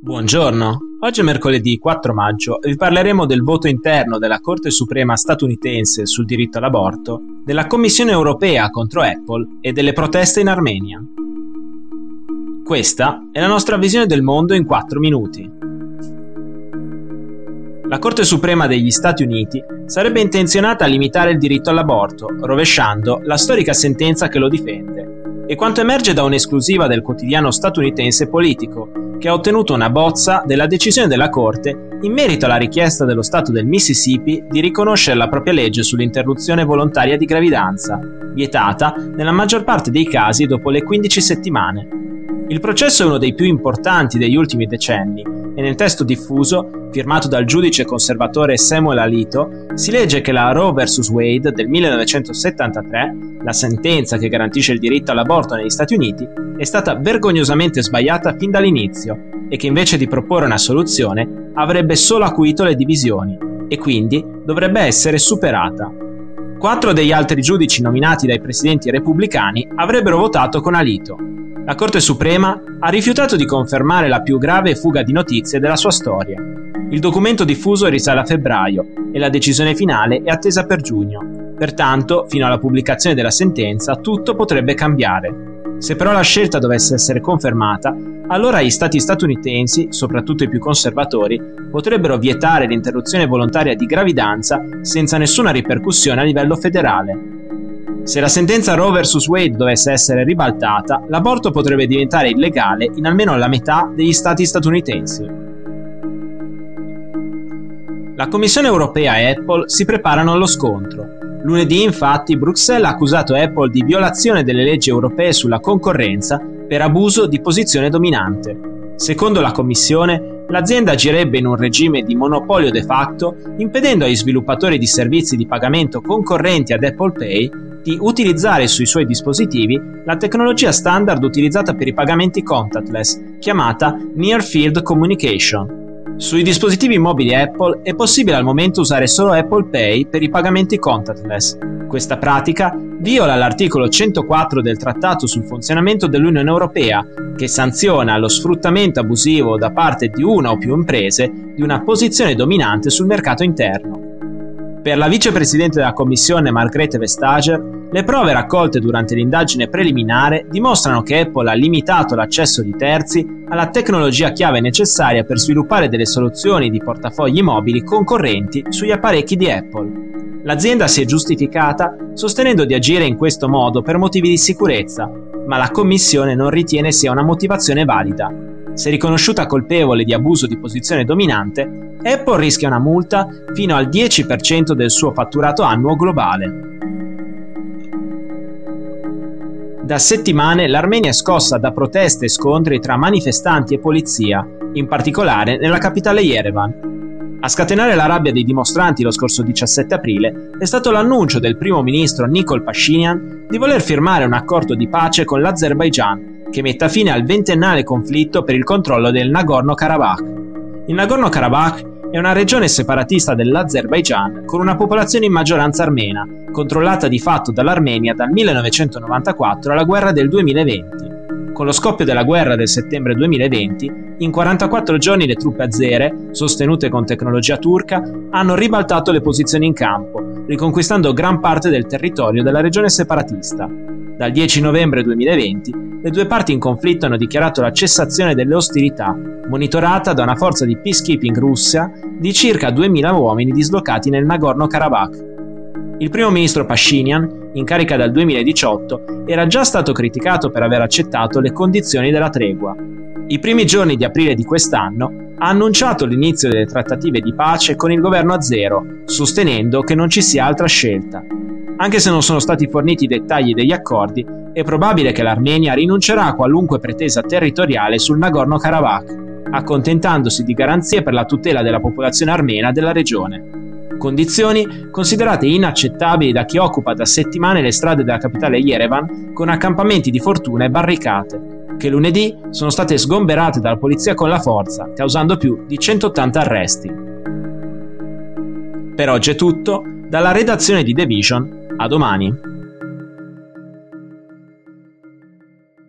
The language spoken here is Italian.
Buongiorno, oggi è mercoledì 4 maggio e vi parleremo del voto interno della Corte Suprema statunitense sul diritto all'aborto, della Commissione europea contro Apple e delle proteste in Armenia. Questa è la nostra visione del mondo in 4 minuti. La Corte Suprema degli Stati Uniti sarebbe intenzionata a limitare il diritto all'aborto, rovesciando la storica sentenza che lo difende, e quanto emerge da un'esclusiva del quotidiano statunitense Politico, che ha ottenuto una bozza della decisione della Corte in merito alla richiesta dello Stato del Mississippi di riconoscere la propria legge sull'interruzione volontaria di gravidanza, vietata nella maggior parte dei casi dopo le 15 settimane. Il processo è uno dei più importanti degli ultimi decenni e nel testo diffuso, firmato dal giudice conservatore Samuel Alito, si legge che la Roe vs. Wade del 1973, la sentenza che garantisce il diritto all'aborto negli Stati Uniti, è stata vergognosamente sbagliata fin dall'inizio e che invece di proporre una soluzione avrebbe solo acuito le divisioni e quindi dovrebbe essere superata. Quattro degli altri giudici nominati dai presidenti repubblicani avrebbero votato con Alito, la Corte Suprema ha rifiutato di confermare la più grave fuga di notizie della sua storia. Il documento diffuso risale a febbraio e la decisione finale è attesa per giugno. Pertanto, fino alla pubblicazione della sentenza, tutto potrebbe cambiare. Se però la scelta dovesse essere confermata, allora gli stati statunitensi, soprattutto i più conservatori, potrebbero vietare l'interruzione volontaria di gravidanza senza nessuna ripercussione a livello federale. Se la sentenza Roe vs. Wade dovesse essere ribaltata, l'aborto potrebbe diventare illegale in almeno la metà degli stati statunitensi. La Commissione europea e Apple si preparano allo scontro. Lunedì, infatti, Bruxelles ha accusato Apple di violazione delle leggi europee sulla concorrenza per abuso di posizione dominante. Secondo la Commissione, l'azienda agirebbe in un regime di monopolio de facto, impedendo agli sviluppatori di servizi di pagamento concorrenti ad Apple Pay di utilizzare sui suoi dispositivi la tecnologia standard utilizzata per i pagamenti contactless, chiamata Near Field Communication. Sui dispositivi mobili Apple è possibile al momento usare solo Apple Pay per i pagamenti contactless. Questa pratica viola l'articolo 104 del Trattato sul funzionamento dell'Unione Europea, che sanziona lo sfruttamento abusivo da parte di una o più imprese di una posizione dominante sul mercato interno. Per la vicepresidente della Commissione Margrethe Vestager, le prove raccolte durante l'indagine preliminare dimostrano che Apple ha limitato l'accesso di terzi alla tecnologia chiave necessaria per sviluppare delle soluzioni di portafogli mobili concorrenti sugli apparecchi di Apple. L'azienda si è giustificata sostenendo di agire in questo modo per motivi di sicurezza, ma la Commissione non ritiene sia una motivazione valida. Se riconosciuta colpevole di abuso di posizione dominante, Apple rischia una multa fino al 10% del suo fatturato annuo globale. Da settimane l'Armenia è scossa da proteste e scontri tra manifestanti e polizia, in particolare nella capitale Yerevan. A scatenare la rabbia dei dimostranti lo scorso 17 aprile è stato l'annuncio del primo ministro Nikol Pashinyan di voler firmare un accordo di pace con l'Azerbaigian che metta fine al ventennale conflitto per il controllo del Nagorno-Karabakh. Il Nagorno-Karabakh è una regione separatista dell'Azerbaigian con una popolazione in maggioranza armena, controllata di fatto dall'Armenia dal 1994 alla guerra del 2020. Con lo scoppio della guerra del settembre 2020, in 44 giorni le truppe azere, sostenute con tecnologia turca, hanno ribaltato le posizioni in campo, riconquistando gran parte del territorio della regione separatista. Dal 10 novembre 2020 le due parti in conflitto hanno dichiarato la cessazione delle ostilità, monitorata da una forza di peacekeeping russa di circa 2.000 uomini dislocati nel Nagorno-Karabakh. Il primo ministro Pashinyan, in carica dal 2018, era già stato criticato per aver accettato le condizioni della tregua. I primi giorni di aprile di quest'anno ha annunciato l'inizio delle trattative di pace con il governo azero, sostenendo che non ci sia altra scelta. Anche se non sono stati forniti i dettagli degli accordi, è probabile che l'Armenia rinuncerà a qualunque pretesa territoriale sul Nagorno-Karabakh, accontentandosi di garanzie per la tutela della popolazione armena della regione. Condizioni considerate inaccettabili da chi occupa da settimane le strade della capitale Yerevan con accampamenti di fortuna e barricate, che lunedì sono state sgomberate dalla polizia con la forza, causando più di 180 arresti. Per oggi è tutto, dalla redazione di The Vision, a domani.